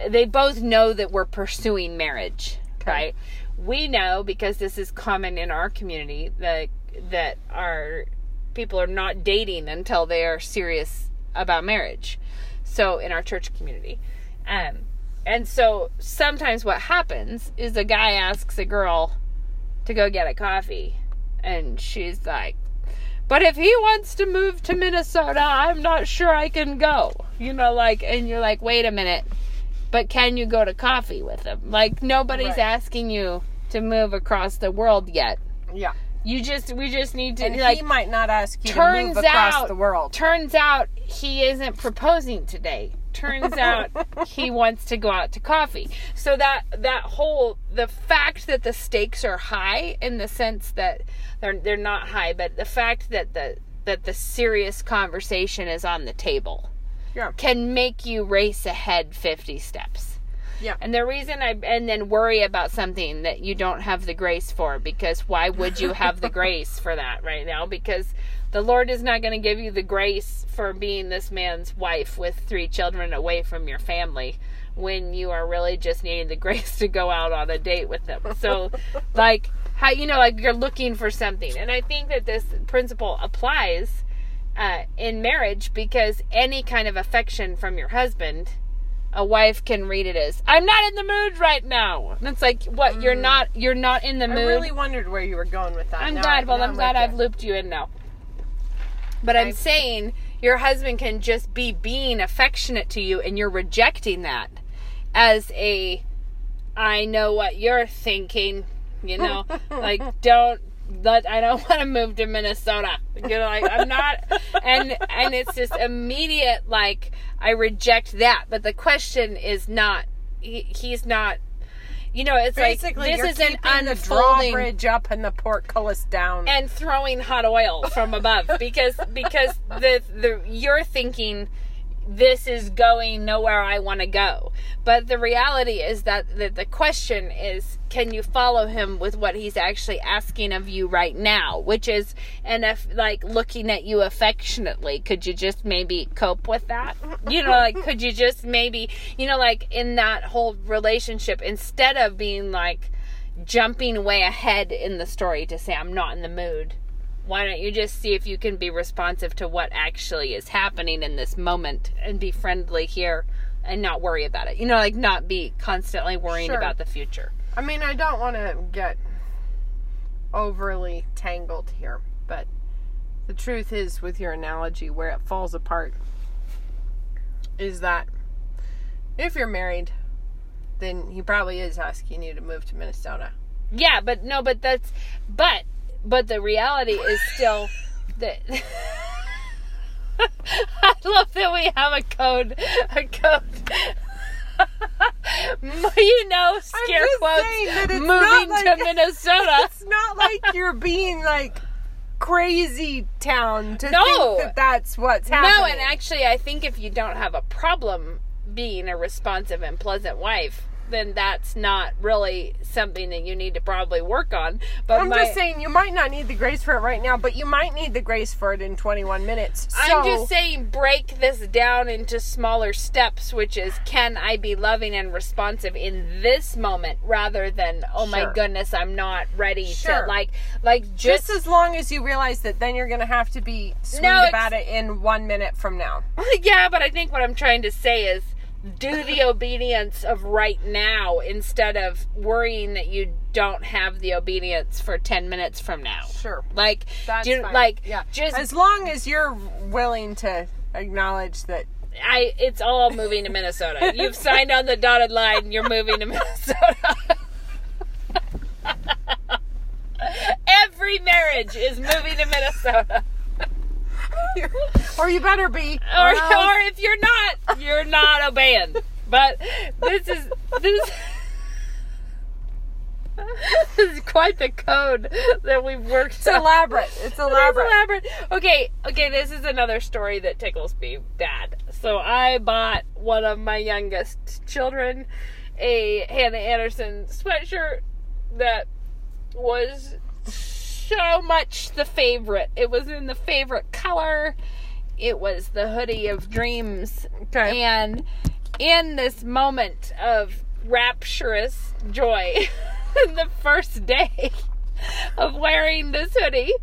they both know that we're pursuing marriage, right? We know because this is common in our community that that our people are not dating until they are serious about marriage. So in our church community, um, And so sometimes what happens is a guy asks a girl to go get a coffee, and she's like, but if he wants to move to Minnesota, I'm not sure I can go. You know, like, and you're like, wait a minute, but can you go to coffee with him? Like, nobody's Right. asking you to move across the world yet. Yeah. You just, we just need to, And like, he might not ask you to turns move across out the world. turns out he isn't proposing today turns out he wants to go out to coffee so that that whole the fact that the stakes are high in the sense that they're they're not high but the fact that the that the serious conversation is on the table Yeah. can make you race ahead 50 steps Yeah. and the reason I and then worry about something that you don't have the grace for because why would you have the grace for that right now? Because the Lord is not going to give you the grace for being this man's wife with three children away from your family when you are really just needing the grace to go out on a date with them. So like how you know like you're looking for something. And I think that this principle applies uh, in marriage because any kind of affection from your husband a wife can read it as i'm not in the mood right now and it's like what you're not you're not in the mood. I really wondered where you were going with that. i'm Now glad I- well i'm glad i've you. looped you in now but i'm Okay. saying your husband can just be being affectionate to you and you're rejecting that as a i know what you're thinking you know like don't let I don't want to move to Minnesota. You know, like I'm not and and it's just immediate like I reject that. But the question is not he, he's not you know, it's Basically, like this is an keeping the unfolding drawbridge up and the portcullis down. and throwing hot oil from above because because the the you're thinking this is going nowhere I want to go. But the reality is that the, the question is can you follow him with what he's actually asking of you right now, which is and if like looking at you affectionately, could you just maybe cope with that? You know, like could you just maybe, you know, like in that whole relationship instead of being like jumping way ahead in the story to say I'm not in the mood. Why don't you just see if you can be responsive to what actually is happening in this moment and be friendly here and not worry about it. You know, like not be constantly worrying Sure. about the future. I mean, I don't want to get overly tangled here, but the truth is, with your analogy, where it falls apart is that if you're married, then he probably is asking you to move to Minnesota. Yeah, but no, but that's but but the reality is still that I love that we have a code a code you know scare quotes saying that it's moving like- to Minnesota. It's not like you're being like crazy town to No. think that that's what's happening. No, and actually, I think if you don't have a problem being a responsive and pleasant wife, then that's not really something that you need to probably work on. But I'm my, just saying you might not need the grace for it right now, but you might need the grace for it in 21 minutes. So, I'm just saying, break this down into smaller steps, which is can I be loving and responsive in this moment rather than, oh my goodness, I'm not ready Sure. to like, like just just, as long as you realize that then you're going to have to be sweet No, about it in one minute from now. yeah, but I think what I'm trying to say is do the obedience of right now instead of worrying that you don't have the obedience for 10 minutes from now. Sure. Like, That's do, fine. like, yeah. just as long as you're willing to acknowledge that I it's all moving to Minnesota. You've signed on the dotted line. You're moving to Minnesota. Every marriage is moving to Minnesota. or you better be Or, else- or if you're not, you're not obeying. But this is this. This is quite the code that we've worked. it's elaborate. It's It's elaborate. elaborate. Okay, okay, this is another story that tickles me bad. So I bought one of my youngest children a Hanna Andersson sweatshirt that was so much the favorite. It was in the favorite color. It was the hoodie of dreams. Okay. And in this moment of rapturous joy, the first day of wearing this hoodie,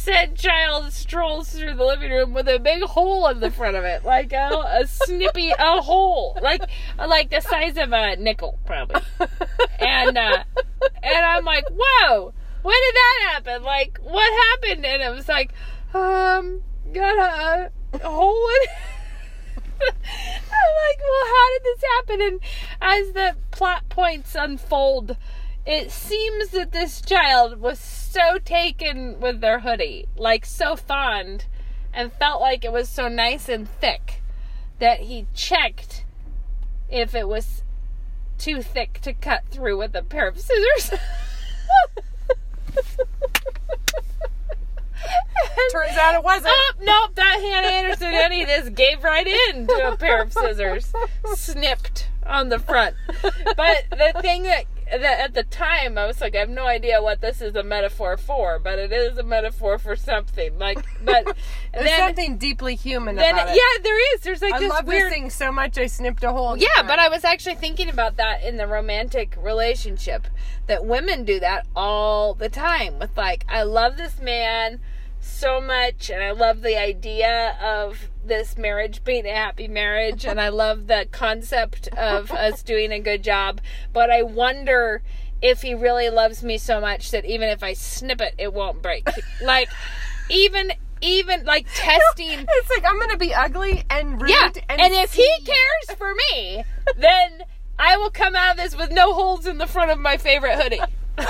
said child strolls through the living room with a big hole in the front of it, like a, a snippy a hole, like like the size of a nickel, probably. And uh, and I'm like, whoa, when did that happen? Like, what happened? And it was like, um, got a, a hole in. I'm like, well, how did this happen? And as the plot points unfold, it seems that this child was so taken with their hoodie, like so fond, and felt like it was so nice and thick that he checked if it was too thick to cut through with a pair of scissors. Turns out it wasn't. Oh, nope, that Hanna Andersson Eddie this gave right in to a pair of scissors. Snipped on the front. But the thing that at the time I was like, I have no idea what this is a metaphor for, but it is a metaphor for something. Like but There's then something deeply human then about it. yeah, there is. There's like I this love weird this thing so much I snipped a hole. yeah, but I was actually thinking about that in the romantic relationship. That women do that all the time with like, I love this man so much and I love the idea of this marriage being a happy marriage and I love the concept of us doing a good job, but I wonder if he really loves me so much that even if I snip it it won't break. like even even like testing It's like I'm gonna be ugly and rude yeah, and, and, if he cares for me, then I will come out of this with no holes in the front of my favorite hoodie.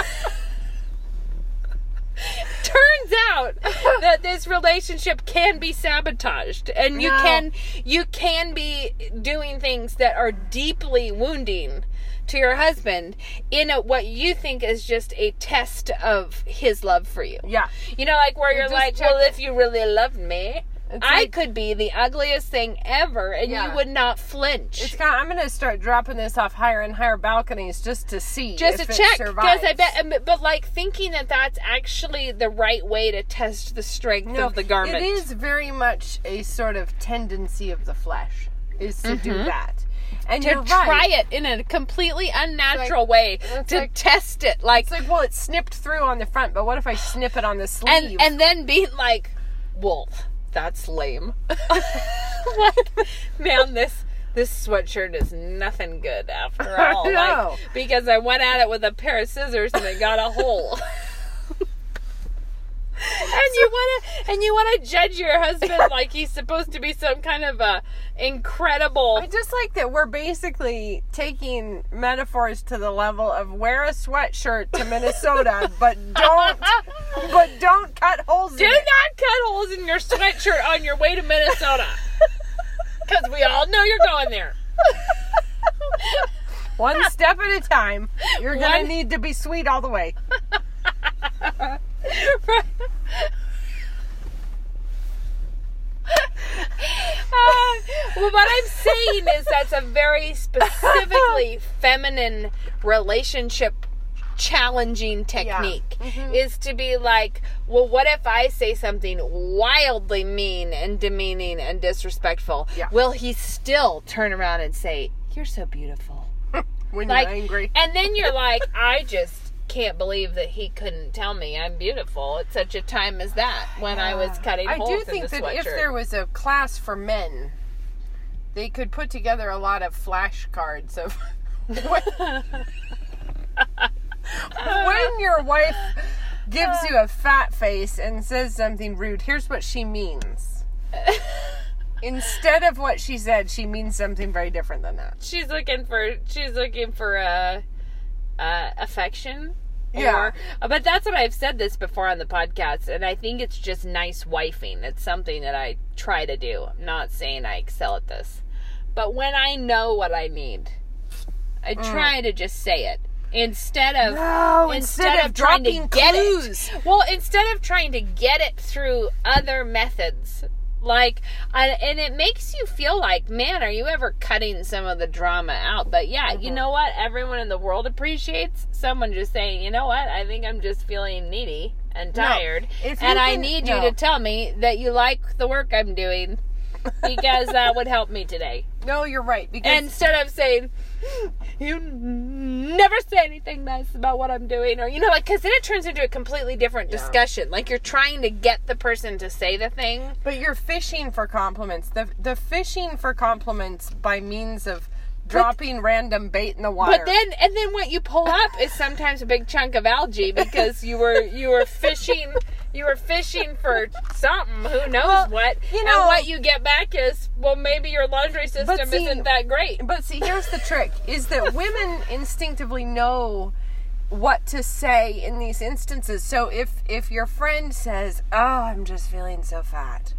Turns out that this relationship can be sabotaged, and you No. can you can be doing things that are deeply wounding to your husband in a, what you think is just a test of his love for you. Yeah. You know, like where you're just like, well, it. if you really loved me, It's I like- could be the ugliest thing ever, and Yeah. you would not flinch. It's kind. I'm gonna start dropping this off higher and higher balconies just to see, just if to it check, because I bet. um, But like thinking that that's actually the right way to test the strength No, of the garment. It is very much a sort of tendency of the flesh is to do that, and Mm-hmm. to try right. it in a completely unnatural way to like- test it, like It's like, well, it's snipped through on the front, but what if I snip it on the sleeve? and and then being like, "Well, that's lame." like, man, this this sweatshirt is nothing good after all. Like, because I went at it with a pair of scissors and it got a hole. and you want to and you want to judge your husband like he's supposed to be some kind of a incredible I just like that we're basically taking metaphors to the level of wear a sweatshirt to Minnesota, but don't, but don't cut holes Do in not it. cut holes in your sweatshirt on your way to Minnesota. Because we all know you're going there. One step at a time. You're gonna One- need to be sweet all the way. Uh, well, what I'm saying is that's a very specifically feminine relationship challenging technique Mm-hmm. is to be like, well, what if I say something wildly mean and demeaning and disrespectful? Yeah. Will he still turn around and say, "You're so beautiful"? When Like, you're angry. and then you're like, I just can't believe that he couldn't tell me I'm beautiful at such a time as that when I was cutting I holes I do in think that sweatshirt. if there was a class for men, they could put together a lot of flashcards of when, when your wife gives you a fat face and says something rude. Here's what she means. Instead of what she said, she means something very different than that. she's looking for she's looking for uh, uh, affection. Yeah. Or, but that's what I've said this before on the podcast, and I think it's just nice wifing. It's something that I try to do. I'm not saying I excel at this, but when I know what I need, I try to just say it instead of No, instead, of, trying to get clues. it. Well, instead of trying to get it through other methods, like, and, and it makes you feel like, man, are you ever cutting some of the drama out? But yeah, Mm-hmm. you know what? Everyone in the world appreciates someone just saying, you know what? I think I'm just feeling needy and tired, you and I need no. you to tell me that you like the work I'm doing. because that would help me today. No, you're right. Because Instead of saying, you never say anything nice about what I'm doing, or you know, like because then it turns into a completely different discussion. Like you're trying to get the person to say the thing. But you're fishing for compliments. The the fishing for compliments by means of dropping random bait in the water. But then, and then what you pull up is sometimes a big chunk of algae because you were you were fishing you were fishing for something. Who knows Well, what? you know- and what you get back is well, maybe your laundry system see- isn't that great. But see, here's the trick: is that women instinctively know what to say in these instances. So if if your friend says, "Oh, I'm just feeling so fat,"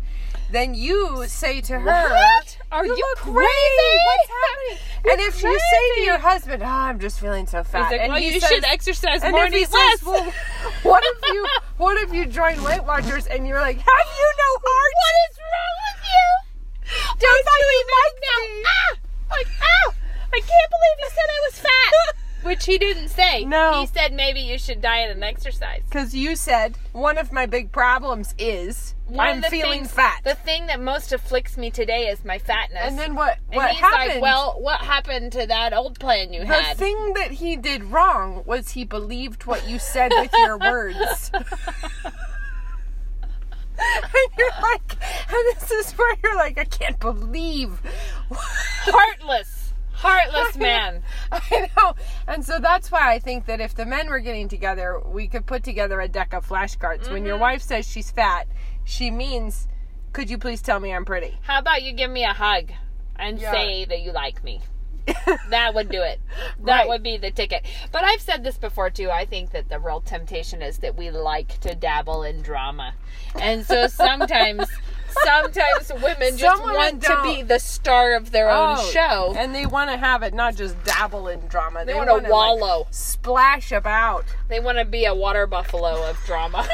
then you say to her, What? Are you look crazy? great. What's happening?" You're and if you say to your husband, "Oh, I'm just feeling so fat," like, and well, he you says- should exercise more and he eat says, less. well, what if you what if you join Weight Watchers and you're like, have you no heart? what is wrong with you? Don't thought you you know? me. Ah! Like, ow! I can't believe you said I was fat. Which he didn't say. No. He said maybe you should diet and exercise. Because you said one of my big problems is One I'm feeling things- fat. The thing that most afflicts me today is my fatness. and then what? And what he's happened? like, well, what happened to that old plan you the had? The thing that he did wrong was he believed what you said with your words. and you're like, and this is where you're like, I can't believe. Heartless. Heartless man. I know. And so that's why I think that if the men were getting together, we could put together a deck of flashcards. When Mm-hmm. your wife says she's fat, she means, could you please tell me I'm pretty? How about you give me a hug and Yeah. say that you like me? that would do it. That Right. would be the ticket. But I've said this before too. I think that the real temptation is that we like to dabble in drama. And so sometimes sometimes women just Some women want to be don't. the star of their own Oh, show. And they want to have it not just dabble in drama. They They, wanna want to wallow. splash about. They want to be a water buffalo of drama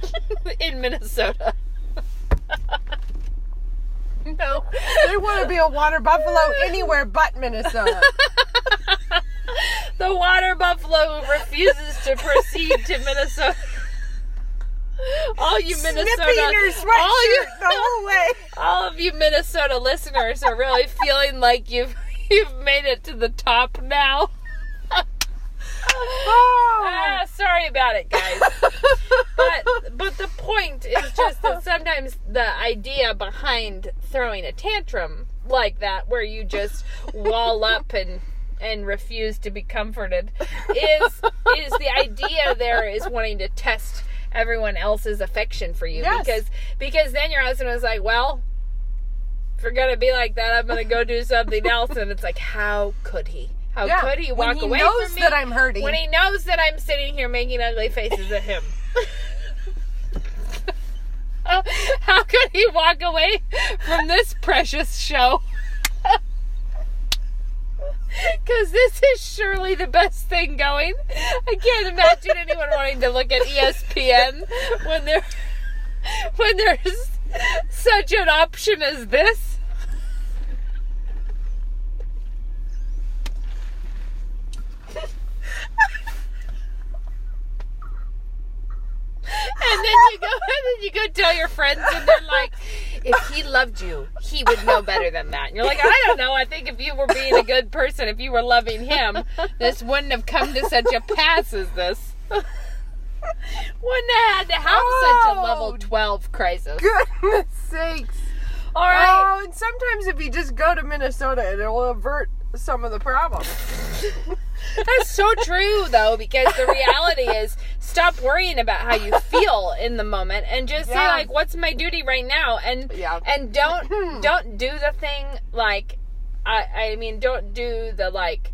in Minnesota. No, they want to be a water buffalo anywhere but Minnesota. The water buffalo refuses to proceed to Minnesota. All you Minnesota, all you, the whole way. all of you Minnesota listeners are really feeling like you've you've made it to the top now. Oh. Ah, sorry about it, guys. but but the point is just that sometimes the idea behind throwing a tantrum like that, where you just wall up and and refuse to be comforted, is is the idea there is wanting to test everyone else's affection for you Yes. because because then your husband was like, well. If you're gonna be like that, I'm gonna go do something else, and it's like, how could he? How Yeah, could he walk he away from me that I'm hurting. when he knows that I'm sitting here making ugly faces at him. how could he walk away from this precious show? Because this is surely the best thing going. I can't imagine anyone wanting to look at ESPN when there when there's such an option as this. And then you go and then you go tell your friends and they're like, if he loved you, he would know better than that. And you're like, I don't know. I think if you were being a good person, if you were loving him, this wouldn't have come to such a pass as this. Wouldn't have had to have such a Oh. level 12 crisis. Goodness sakes. All right. Oh, and sometimes if you just go to Minnesota, it'll avert some of the problems. That's so true, though, because the reality is stop worrying about how you feel in the moment and just say like, "What's my duty right now?" and Yeah. and don't hmm. don't do the thing like, I I mean, don't do the like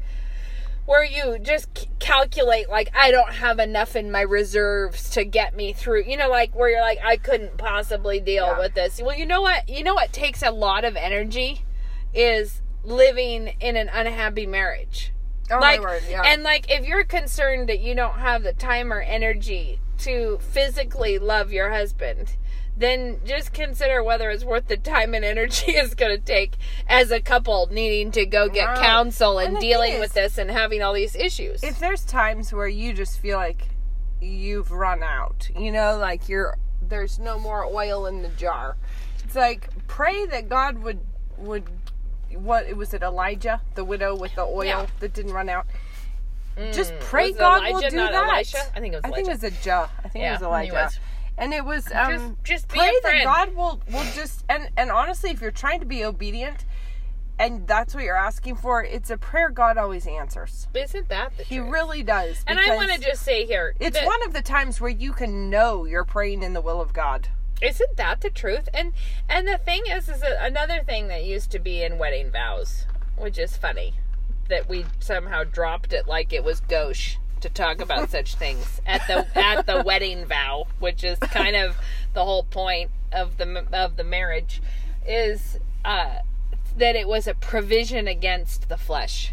where you just calculate like I don't have enough in my reserves to get me through. You know, like where you're like I couldn't possibly deal Yeah. with this. Well, you know what? You know what takes a lot of energy is living in an unhappy marriage Oh like my word, yeah. and like if you're concerned that you don't have the time or energy to physically love your husband then just consider whether it's worth the time and energy it's going to take as a couple needing to go get Right. counsel and, And dealing is- with this and having all these issues if there's times where you just feel like you've run out, you know, like you're there's no more oil in the jar. It's like pray that God would would what was it Elijah, the widow with the oil Yeah. that didn't run out. just pray Mm. God Elijah, will do that. Elisha? I think it was Elijah. I think it was Elijah. I think Yeah, it was Elijah. was. And it was um, just be pray that. God will will just and and honestly, if you're trying to be obedient, and that's what you're asking for, it's a prayer God always answers. Isn't that the He truth? really does. And I want to just say here, It's one of the times where you can know you're praying in the will of God. Isn't that the truth? And and the thing is, is another thing that used to be in wedding vows, which is funny, that we somehow dropped it like it was gauche to talk about such things at the at the wedding vow, which is kind of the whole point of the of the marriage, is uh, that it was a provision against the flesh.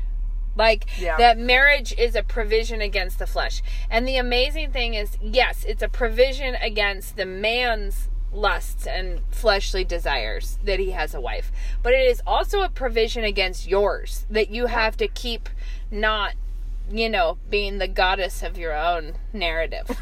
Like Yeah. that marriage is a provision against the flesh. And the amazing thing is, yes, it's a provision against the man's lusts and fleshly desires that he has a wife. But it is also a provision against yours that you have to keep not, you know, being the goddess of your own narrative.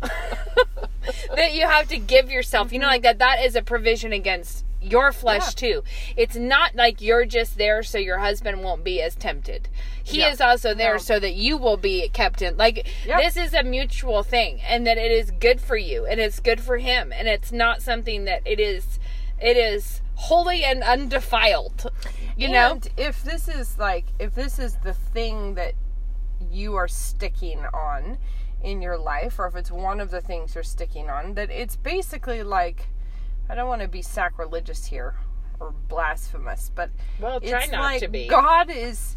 that you have to give yourself, you know, like that that is a provision against your flesh Yeah. too. It's not like you're just there so your husband won't be as tempted. He Yeah. is also there No. so that you will be kept in. Like this is a mutual thing, and that it is good for you, and it's good for him, and it's not something that it is. It is holy and undefiled. You know. If this is like if this is the thing that you are sticking on in your life or if it's one of the things you're sticking on that it's basically like I don't want to be sacrilegious here or blasphemous but Well, try it's not like to be. God is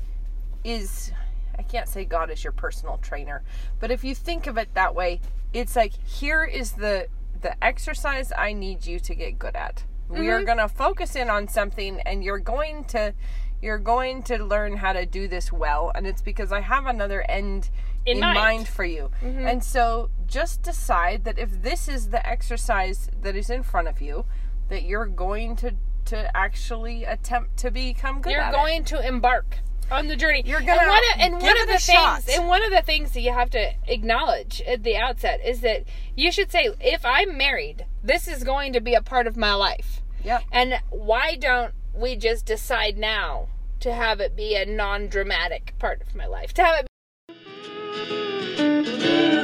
is I can't say God is your personal trainer, but if you think of it that way, it's like here is the the exercise I need you to get good at. We Mm-hmm. are going to focus in on something and you're going to you're going to learn how to do this well and it's because I have another end In in, mind. Mm-hmm. mind. for you. And so just decide that if this is the exercise that is in front of you that you're going to to actually attempt to become good you're at it. going to embark on the journey. You're gonna and one of, and give one of the shot. things and one of the things that you have to acknowledge at the outset is that you should say, if I'm married, this is going to be a part of my life. Yeah. And why don't we just decide now to have it be a non-dramatic part of my life? To have it Música